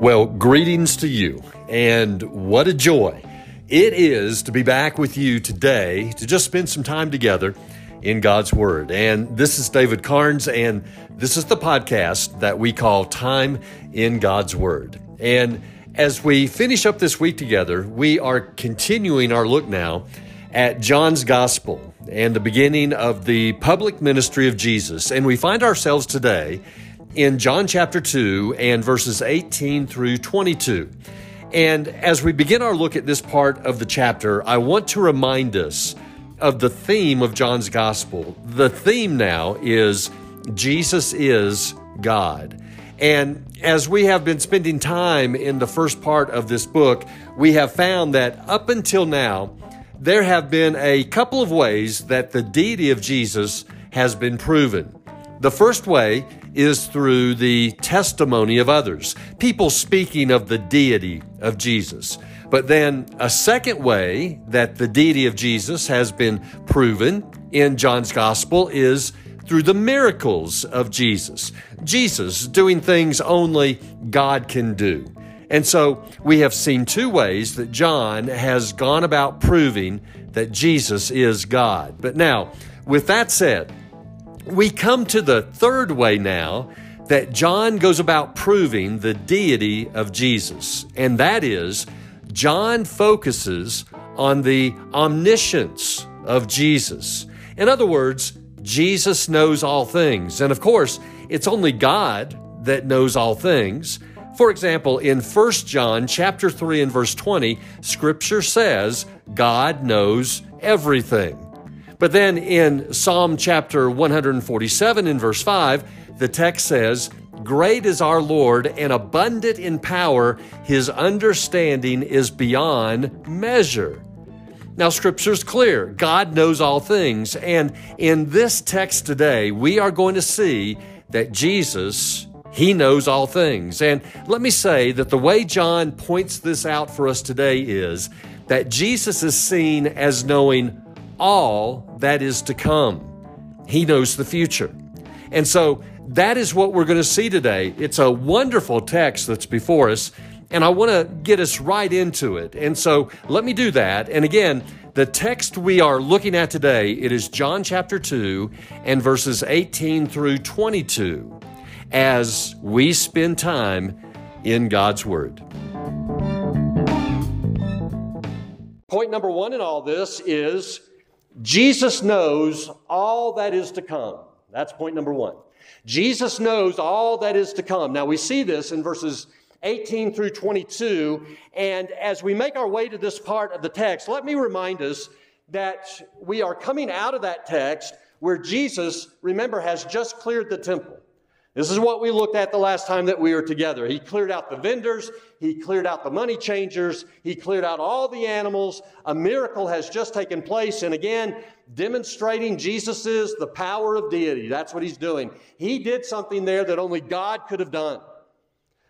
Well, greetings to you, and what a joy it is to be back with you today to just spend some time together in God's Word. And this is David Carnes, and this is the podcast that we call Time in God's Word. And as we finish up this week together, we are continuing our look now at John's Gospel and the beginning of the public ministry of Jesus. And we find ourselves today in John chapter 2 and verses 18 through 22. And as we begin our look at this part of the chapter, I want to remind us of the theme of John's gospel. The theme now is Jesus is God. And as we have been spending time in the first part of this book, we have found that up until now, there have been a couple of ways that the deity of Jesus has been proven. The first way is through the testimony of others, people speaking of the deity of Jesus. But then a second way that the deity of Jesus has been proven in John's gospel is through the miracles of Jesus. Jesus doing things only God can do. And so we have seen two ways that John has gone about proving that Jesus is God. But now, with that said, we come to the third way now that John goes about proving the deity of Jesus, and that is John focuses on the omniscience of Jesus. In other words, Jesus knows all things. And of course, it's only God that knows all things. For example, in 1 John chapter 3 and verse 20, scripture says God knows everything. But then in Psalm chapter 147 in verse 5, the text says, Great is our Lord and abundant in power. His understanding is beyond measure. Now, scripture is clear. God knows all things. And in this text today, we are going to see that Jesus, He knows all things. And let me say that the way John points this out for us today is that Jesus is seen as knowing all that is to come. He knows the future. And so that is what we're going to see today. It's a wonderful text that's before us, and I want to get us right into it. And so let me do that. And again, the text we are looking at today, it is John chapter 2 and verses 18 through 22 as we spend time in God's Word. Point number one in all this is Jesus knows all that is to come. That's point number one. Jesus knows all that is to come. Now we see this in verses 18 through 22. And as we make our way to this part of the text, let me remind us that we are coming out of that text where Jesus, remember, has just cleared the temple. This is what we looked at the last time that we were together. He cleared out the vendors, he cleared out the money changers, he cleared out all the animals. A miracle has just taken place, and again, demonstrating Jesus is the power of deity. That's what he's doing. He did something there that only God could have done.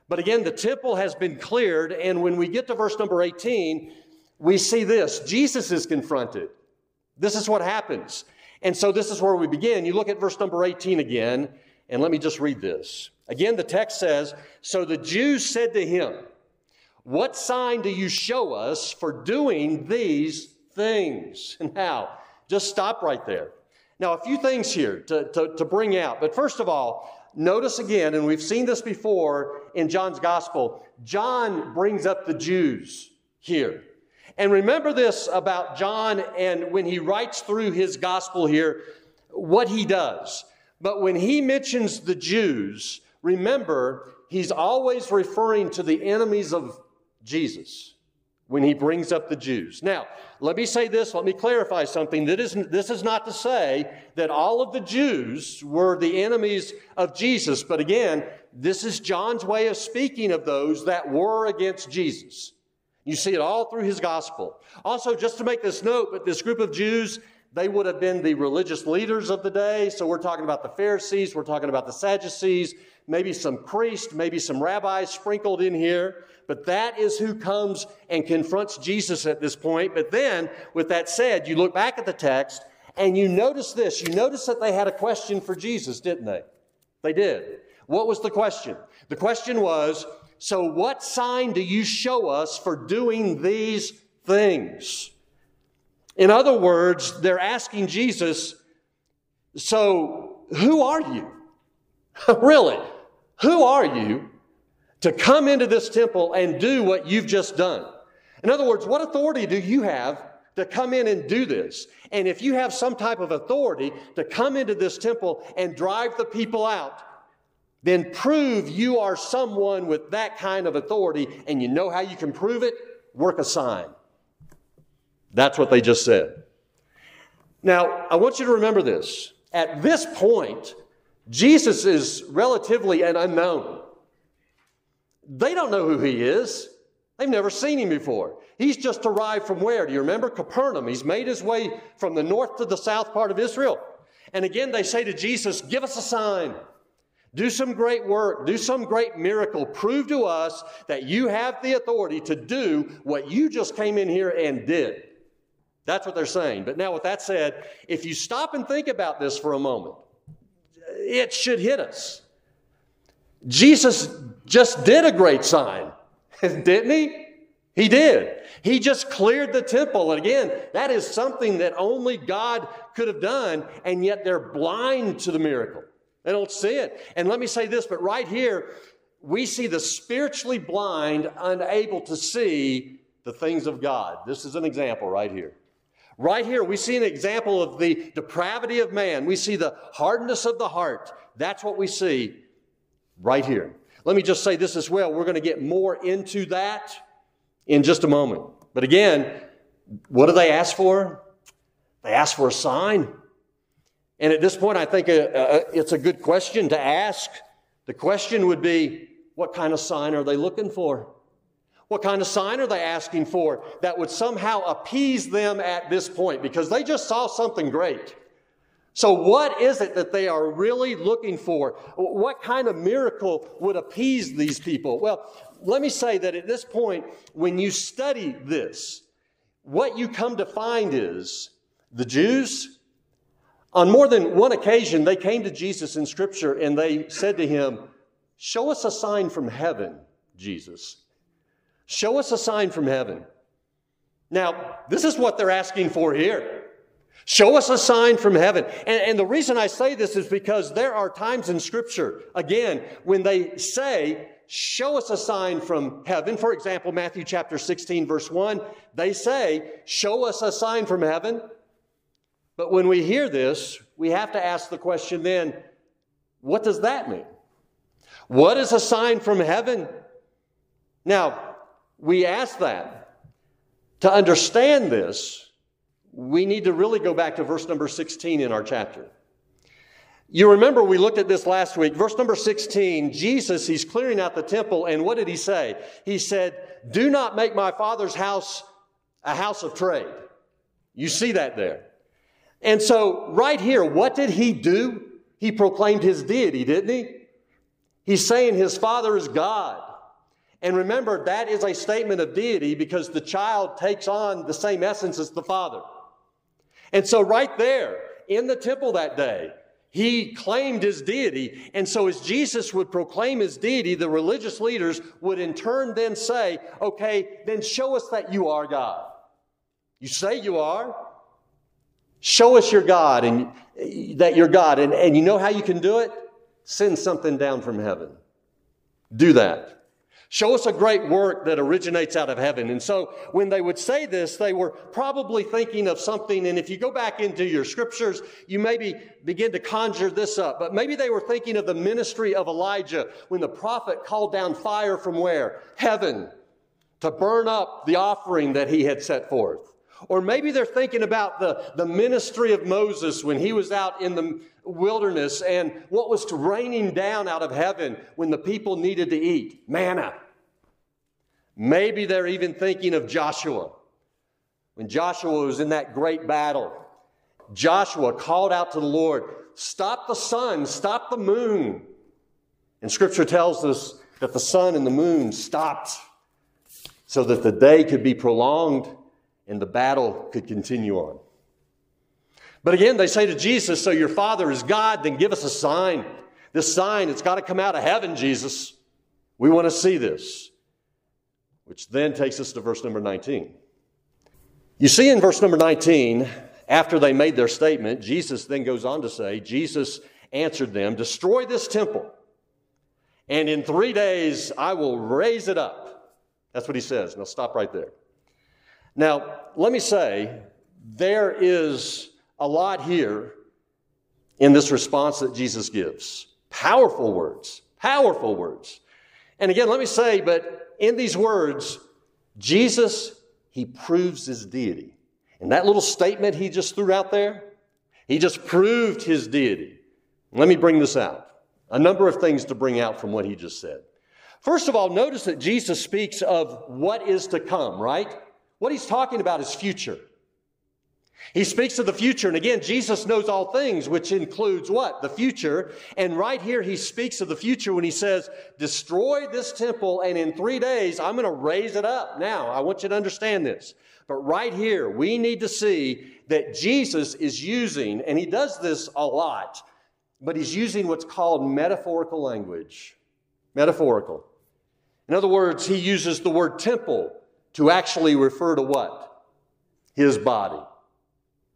But again, the temple has been cleared, and when we get to verse number 18, we see this Jesus is confronted. This is what happens. And so this is where we begin. You look at verse number 18 again. And let me just read this. Again, the text says So the Jews said to him, What sign do you show us for doing these things? Now, just stop right there. Now, a few things here to, to, to bring out. But first of all, notice again, and we've seen this before in John's gospel, John brings up the Jews here. And remember this about John and when he writes through his gospel here, what he does. But when he mentions the Jews, remember, he's always referring to the enemies of Jesus when he brings up the Jews. Now, let me say this, let me clarify something. That isn't, this is not to say that all of the Jews were the enemies of Jesus, but again, this is John's way of speaking of those that were against Jesus. You see it all through his gospel. Also, just to make this note, but this group of Jews, they would have been the religious leaders of the day. So we're talking about the Pharisees, we're talking about the Sadducees, maybe some priests, maybe some rabbis sprinkled in here. But that is who comes and confronts Jesus at this point. But then, with that said, you look back at the text and you notice this. You notice that they had a question for Jesus, didn't they? They did. What was the question? The question was So, what sign do you show us for doing these things? In other words, they're asking Jesus, So, who are you? really? Who are you to come into this temple and do what you've just done? In other words, what authority do you have to come in and do this? And if you have some type of authority to come into this temple and drive the people out, then prove you are someone with that kind of authority. And you know how you can prove it? Work a sign. That's what they just said. Now, I want you to remember this. At this point, Jesus is relatively an unknown. They don't know who he is. They've never seen him before. He's just arrived from where? Do you remember? Capernaum. He's made his way from the north to the south part of Israel. And again, they say to Jesus, Give us a sign. Do some great work. Do some great miracle. Prove to us that you have the authority to do what you just came in here and did. That's what they're saying. But now, with that said, if you stop and think about this for a moment, it should hit us. Jesus just did a great sign, didn't he? He did. He just cleared the temple. And again, that is something that only God could have done, and yet they're blind to the miracle. They don't see it. And let me say this, but right here, we see the spiritually blind unable to see the things of God. This is an example right here. Right here, we see an example of the depravity of man. We see the hardness of the heart. That's what we see right here. Let me just say this as well. We're going to get more into that in just a moment. But again, what do they ask for? They ask for a sign. And at this point, I think uh, uh, it's a good question to ask. The question would be what kind of sign are they looking for? What kind of sign are they asking for that would somehow appease them at this point? Because they just saw something great. So, what is it that they are really looking for? What kind of miracle would appease these people? Well, let me say that at this point, when you study this, what you come to find is the Jews, on more than one occasion, they came to Jesus in Scripture and they said to him, Show us a sign from heaven, Jesus. Show us a sign from heaven. Now, this is what they're asking for here. Show us a sign from heaven. And, and, the reason I say this is because there are times in Scripture, again, when they say, Show us a sign from heaven. For example, Matthew chapter 16, verse 1, they say, Show us a sign from heaven. But when we hear this, we have to ask the question then, what does that mean? What is a sign from heaven? Now, we ask that. To understand this, we need to really go back to verse number 16 in our chapter. You remember we looked at this last week. Verse number 16, Jesus, he's clearing out the temple, and what did he say? He said, Do not make my father's house a house of trade. You see that there. And so, right here, what did he do? He proclaimed his deity, didn't he? He's saying his father is God. And remember, that is a statement of deity because the child takes on the same essence as the father. And so, right there in the temple that day, he claimed his deity. And so, as Jesus would proclaim his deity, the religious leaders would in turn then say, Okay, then show us that you are God. You say you are. Show us your God and eh, that you're God. And, and you know how you can do it? Send something down from heaven. Do that. Show us a great work that originates out of heaven. And so when they would say this, they were probably thinking of something. And if you go back into your scriptures, you maybe begin to conjure this up. But maybe they were thinking of the ministry of Elijah when the prophet called down fire from where? Heaven to burn up the offering that he had set forth. Or maybe they're thinking about the, the ministry of Moses when he was out in the wilderness and what was raining down out of heaven when the people needed to eat manna. Maybe they're even thinking of Joshua. When Joshua was in that great battle, Joshua called out to the Lord, Stop the sun, stop the moon. And scripture tells us that the sun and the moon stopped so that the day could be prolonged and the battle could continue on. But again, they say to Jesus, So your Father is God, then give us a sign. This sign, it's got to come out of heaven, Jesus. We want to see this. Which then takes us to verse number 19. You see in verse number 19, after they made their statement, Jesus then goes on to say, Jesus answered them, Destroy this temple, and in three days I will raise it up. That's what he says. Now stop right there. Now, let me say, there is a lot here in this response that Jesus gives. Powerful words, powerful words. And again, let me say, but in these words, Jesus, he proves his deity. In that little statement he just threw out there, he just proved his deity. Let me bring this out. A number of things to bring out from what he just said. First of all, notice that Jesus speaks of what is to come, right? What he's talking about is future. He speaks of the future. And again, Jesus knows all things, which includes what? The future. And right here, he speaks of the future when he says, Destroy this temple, and in three days, I'm going to raise it up. Now, I want you to understand this. But right here, we need to see that Jesus is using, and he does this a lot, but he's using what's called metaphorical language. Metaphorical. In other words, he uses the word temple to actually refer to what? His body.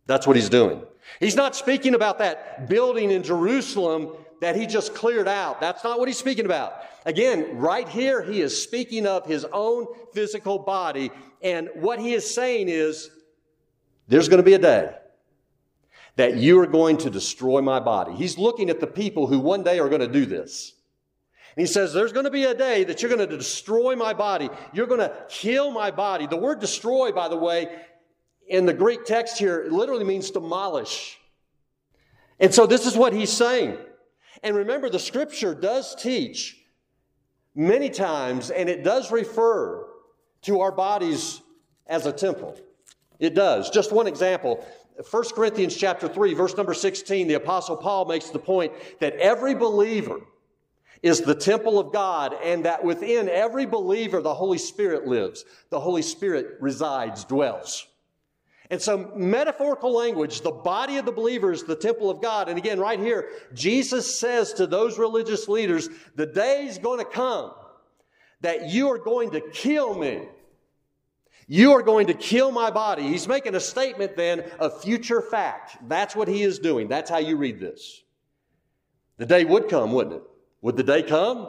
That's what he's doing. He's not speaking about that building in Jerusalem that he just cleared out. That's not what he's speaking about. Again, right here, he is speaking of his own physical body. And what he is saying is, there's going to be a day that you are going to destroy my body. He's looking at the people who one day are going to do this. And he says, There's going to be a day that you're going to destroy my body. You're going to kill my body. The word destroy, by the way, in the Greek text here, it literally means demolish. And so this is what he's saying. And remember, the scripture does teach many times, and it does refer to our bodies as a temple. It does. Just one example. 1 Corinthians chapter 3, verse number 16, the apostle Paul makes the point that every believer is the temple of God and that within every believer the Holy Spirit lives. The Holy Spirit resides, dwells. And so, metaphorical language, the body of the believer is the temple of God. And again, right here, Jesus says to those religious leaders, the day is going to come that you are going to kill me. You are going to kill my body. He's making a statement then of future fact. That's what he is doing. That's how you read this. The day would come, wouldn't it? Would the day come?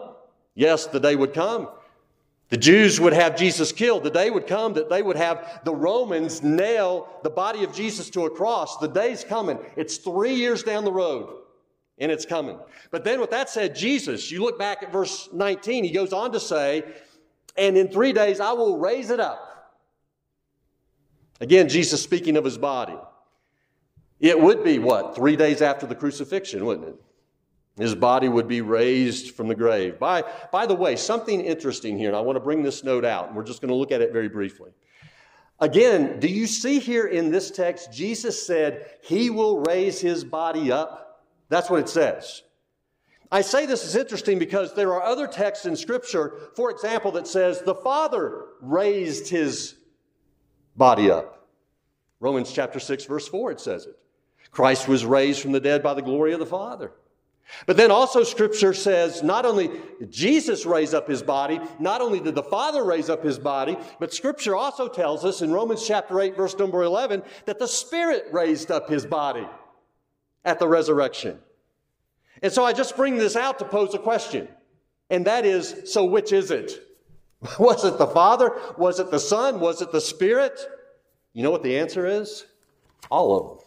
Yes, the day would come. The Jews would have Jesus killed. The day would come that they would have the Romans nail the body of Jesus to a cross. The day's coming. It's three years down the road, and it's coming. But then, with that said, Jesus, you look back at verse 19, he goes on to say, And in three days I will raise it up. Again, Jesus speaking of his body. It would be what? Three days after the crucifixion, wouldn't it? His body would be raised from the grave. By, by the way, something interesting here, and I want to bring this note out, and we're just going to look at it very briefly. Again, do you see here in this text, Jesus said, He will raise His body up? That's what it says. I say this is interesting because there are other texts in Scripture, for example, that says the Father raised His body up. Romans chapter 6, verse 4, it says it. Christ was raised from the dead by the glory of the Father. But then also scripture says not only Jesus raised up his body, not only did the Father raise up his body, but scripture also tells us in Romans chapter 8 verse number 11 that the Spirit raised up his body at the resurrection. And so I just bring this out to pose a question. And that is, so which is it? Was it the Father? Was it the Son? Was it the Spirit? You know what the answer is? All of them.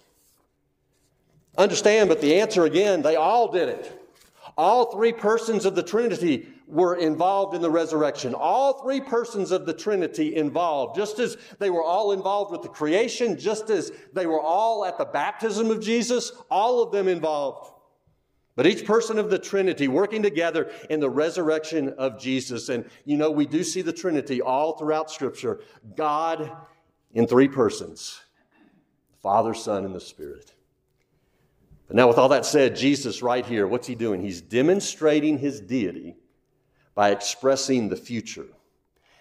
Understand, but the answer again, they all did it. All three persons of the Trinity were involved in the resurrection. All three persons of the Trinity involved, just as they were all involved with the creation, just as they were all at the baptism of Jesus, all of them involved. But each person of the Trinity working together in the resurrection of Jesus. And you know, we do see the Trinity all throughout Scripture God in three persons Father, Son, and the Spirit. But now, with all that said, Jesus, right here, what's he doing? He's demonstrating his deity by expressing the future.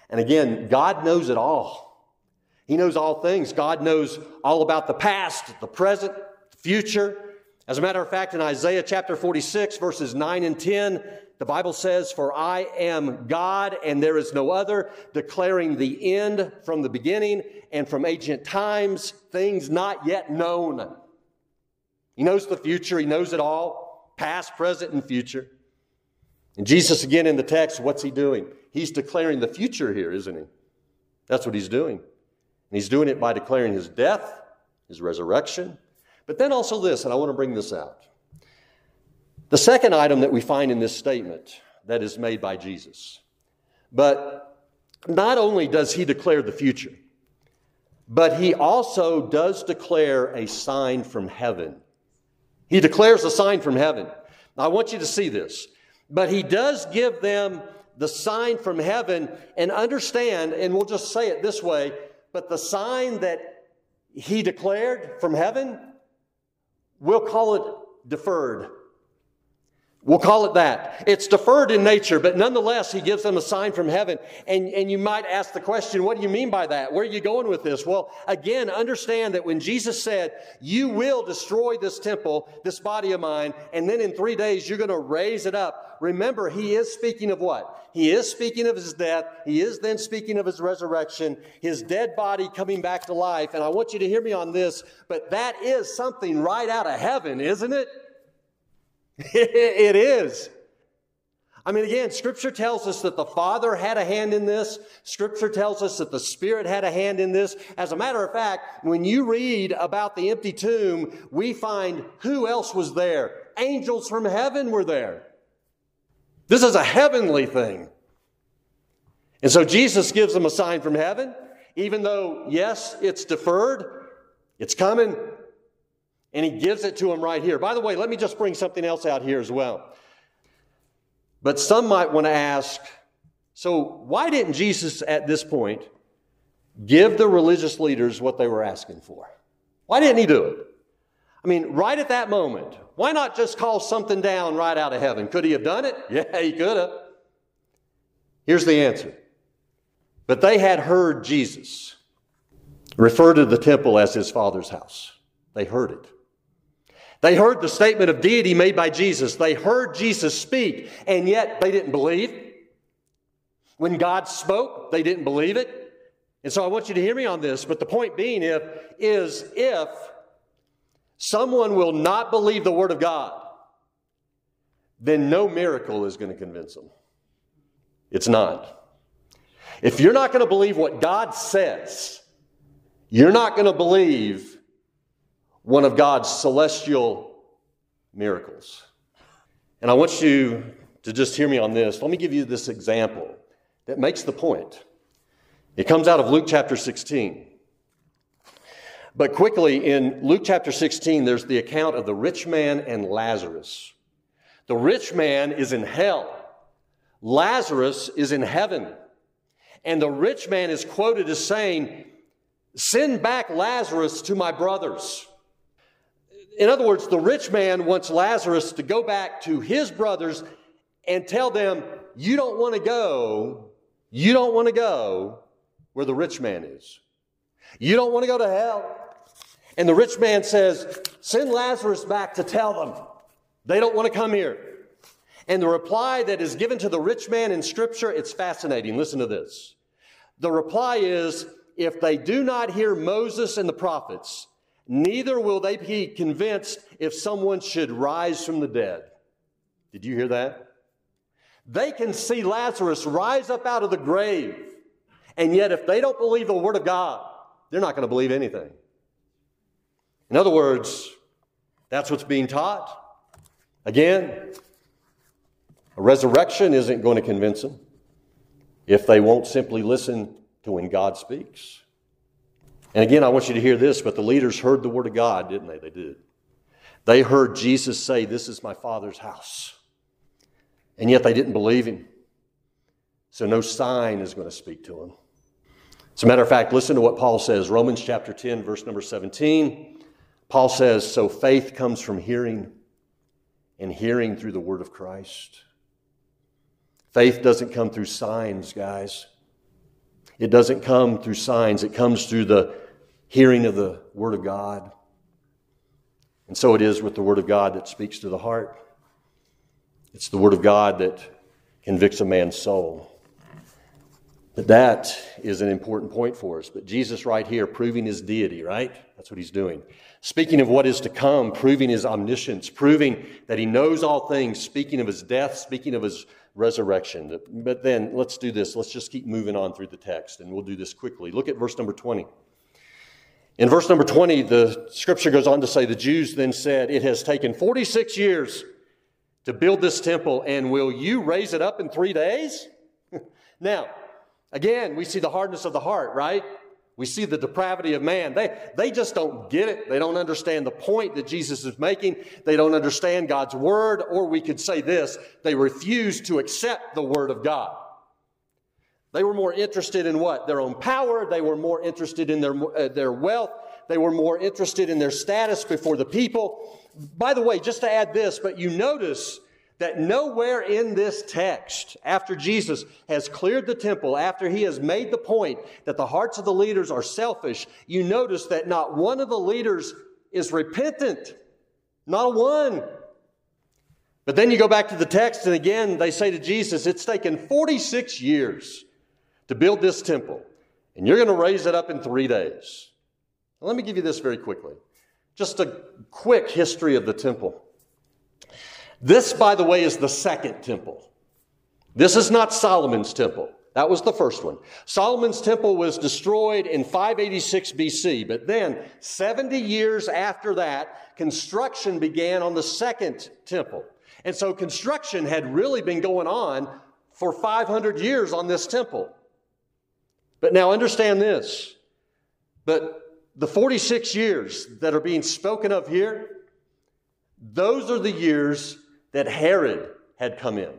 And again, God knows it all. He knows all things. God knows all about the past, the present, the future. As a matter of fact, in Isaiah chapter 46, verses 9 and 10, the Bible says, For I am God and there is no other, declaring the end from the beginning and from ancient times, things not yet known. He knows the future, He knows it all, past, present, and future. And Jesus, again in the text, what's He doing? He's declaring the future here, isn't He? That's what He's doing. And He's doing it by declaring His death, His resurrection, but then also this, and I want to bring this out. The second item that we find in this statement that is made by Jesus. But not only does he declare the future, but he also does declare a sign from heaven. He declares a sign from heaven. I want you to see this. But he does give them the sign from heaven and understand, and we'll just say it this way, but the sign that he declared from heaven, we'll call it deferred. We'll call it that. It's deferred in nature, but nonetheless, he gives them a sign from heaven. And, and you might ask the question, what do you mean by that? Where are you going with this? Well, again, understand that when Jesus said, you will destroy this temple, this body of mine, and then in three days you're going to raise it up. Remember, he is speaking of what? He is speaking of his death. He is then speaking of his resurrection, his dead body coming back to life. And I want you to hear me on this, but that is something right out of heaven, isn't it? it is. I mean, again, Scripture tells us that the Father had a hand in this. Scripture tells us that the Spirit had a hand in this. As a matter of fact, when you read about the empty tomb, we find who else was there? Angels from heaven were there. This is a heavenly thing. And so Jesus gives them a sign from heaven, even though, yes, it's deferred, it's coming, and he gives it to him right here. By the way, let me just bring something else out here as well. But some might want to ask so, why didn't Jesus at this point give the religious leaders what they were asking for? Why didn't he do it? I mean, right at that moment, why not just call something down right out of heaven? Could he have done it? Yeah, he could have. Here's the answer. But they had heard Jesus refer to the temple as his father's house. They heard it. They heard the statement of deity made by Jesus. They heard Jesus speak, and yet they didn't believe. When God spoke, they didn't believe it. And so I want you to hear me on this, but the point being if, is if someone will not believe the Word of God, then no miracle is going to convince them. It's not. If you're not going to believe what God says, you're not going to believe one of God's celestial miracles. And I want you to just hear me on this. Let me give you this example that makes the point. It comes out of Luke chapter 16. But quickly, in Luke chapter 16, there's the account of the rich man and Lazarus. The rich man is in hell, Lazarus is in heaven. And the rich man is quoted as saying, Send back Lazarus to my brothers. In other words, the rich man wants Lazarus to go back to his brothers and tell them, You don't want to go, you don't want to go where the rich man is. You don't want to go to hell. And the rich man says, Send Lazarus back to tell them. They don't want to come here. And the reply that is given to the rich man in Scripture, it's fascinating. Listen to this. The reply is, If they do not hear Moses and the prophets, Neither will they be convinced if someone should rise from the dead. Did you hear that? They can see Lazarus rise up out of the grave. And yet, if they don't believe the Word of God, they're not going to believe anything. In other words, that's what's being taught. Again, a resurrection isn't going to convince them if they won't simply listen to when God speaks. And again, I want you to hear this, but the leaders heard the word of God, didn't they? They did. They heard Jesus say, This is my Father's house. And yet they didn't believe him. So no sign is going to speak to them. As a matter of fact, listen to what Paul says Romans chapter 10, verse number 17. Paul says, So faith comes from hearing, and hearing through the word of Christ. Faith doesn't come through signs, guys. It doesn't come through signs, it comes through the hearing of the Word of God. And so it is with the Word of God that speaks to the heart. It's the Word of God that convicts a man's soul. But that is an important point for us. But Jesus, right here, proving his deity, right? That's what he's doing. Speaking of what is to come, proving his omniscience, proving that he knows all things, speaking of his death, speaking of his resurrection. But then let's do this. Let's just keep moving on through the text, and we'll do this quickly. Look at verse number 20. In verse number 20, the scripture goes on to say, The Jews then said, It has taken 46 years to build this temple, and will you raise it up in three days? now, again, we see the hardness of the heart, right? We see the depravity of man. They, they just don't get it. They don't understand the point that Jesus is making. They don't understand God's word, or we could say this they refuse to accept the word of God. They were more interested in what? Their own power. They were more interested in their, uh, their wealth. They were more interested in their status before the people. By the way, just to add this, but you notice that nowhere in this text, after Jesus has cleared the temple, after he has made the point that the hearts of the leaders are selfish, you notice that not one of the leaders is repentant. Not one. But then you go back to the text, and again, they say to Jesus, It's taken 46 years to build this temple, and you're going to raise it up in three days. Let me give you this very quickly. Just a quick history of the temple. This, by the way, is the second temple. This is not Solomon's temple. That was the first one. Solomon's temple was destroyed in 586 BC, but then 70 years after that, construction began on the second temple. And so construction had really been going on for 500 years on this temple. But now understand this. But the 46 years that are being spoken of here, those are the years that Herod had come in.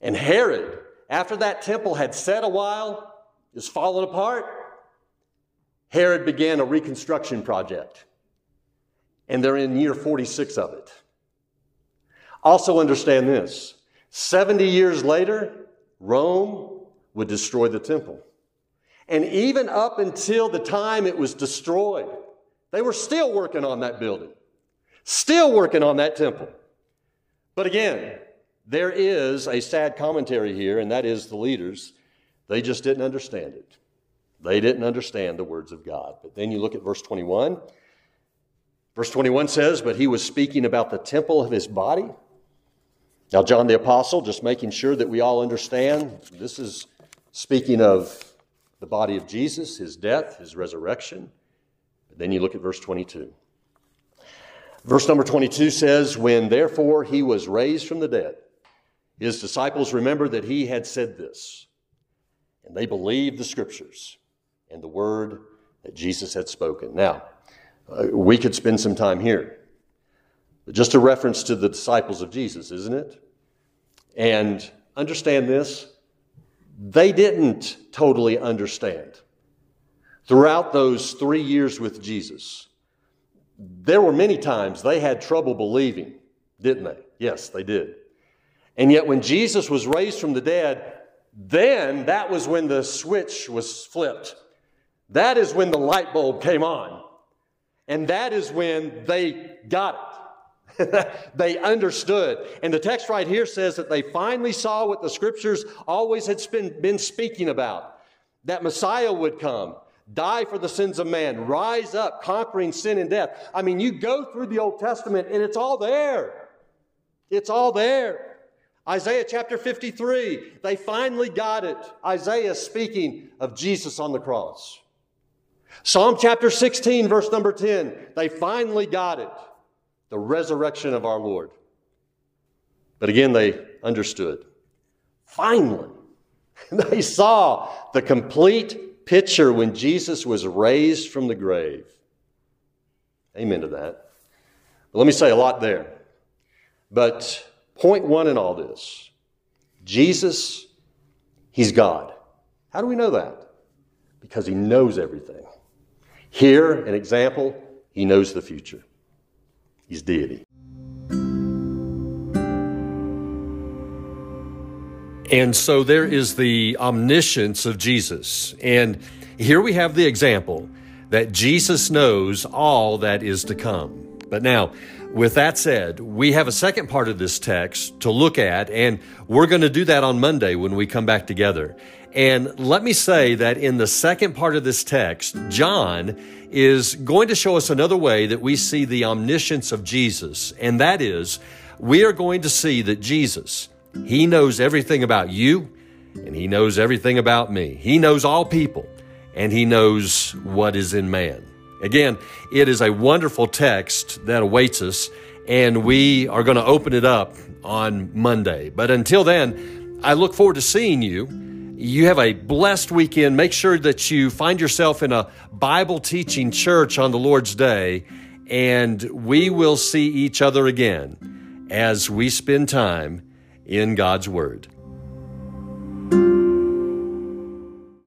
And Herod, after that temple had set a while, is falling apart, Herod began a reconstruction project. And they're in year 46 of it. Also, understand this 70 years later, Rome would destroy the temple. And even up until the time it was destroyed, they were still working on that building, still working on that temple. But again, there is a sad commentary here, and that is the leaders. They just didn't understand it. They didn't understand the words of God. But then you look at verse 21. Verse 21 says, But he was speaking about the temple of his body. Now, John the Apostle, just making sure that we all understand, this is speaking of the body of Jesus, his death, his resurrection. But then you look at verse 22. Verse number 22 says, When therefore he was raised from the dead, his disciples remembered that he had said this, and they believed the scriptures and the word that Jesus had spoken. Now, uh, we could spend some time here, but just a reference to the disciples of Jesus, isn't it? And understand this they didn't totally understand. Throughout those three years with Jesus, there were many times they had trouble believing, didn't they? Yes, they did. And yet, when Jesus was raised from the dead, then that was when the switch was flipped. That is when the light bulb came on. And that is when they got it. they understood. And the text right here says that they finally saw what the scriptures always had been speaking about that Messiah would come, die for the sins of man, rise up, conquering sin and death. I mean, you go through the Old Testament and it's all there. It's all there. Isaiah chapter 53, they finally got it. Isaiah speaking of Jesus on the cross. Psalm chapter 16, verse number 10, they finally got it. The resurrection of our Lord. But again, they understood. Finally, they saw the complete picture when Jesus was raised from the grave. Amen to that. But let me say a lot there. But point one in all this Jesus, He's God. How do we know that? Because He knows everything. Here, an example, He knows the future. He's deity. And so there is the omniscience of Jesus. And here we have the example that Jesus knows all that is to come. But now, with that said, we have a second part of this text to look at, and we're going to do that on Monday when we come back together. And let me say that in the second part of this text, John is going to show us another way that we see the omniscience of Jesus, and that is we are going to see that Jesus, He knows everything about you, and He knows everything about me. He knows all people, and He knows what is in man. Again, it is a wonderful text that awaits us, and we are going to open it up on Monday. But until then, I look forward to seeing you. You have a blessed weekend. Make sure that you find yourself in a Bible teaching church on the Lord's Day, and we will see each other again as we spend time in God's Word.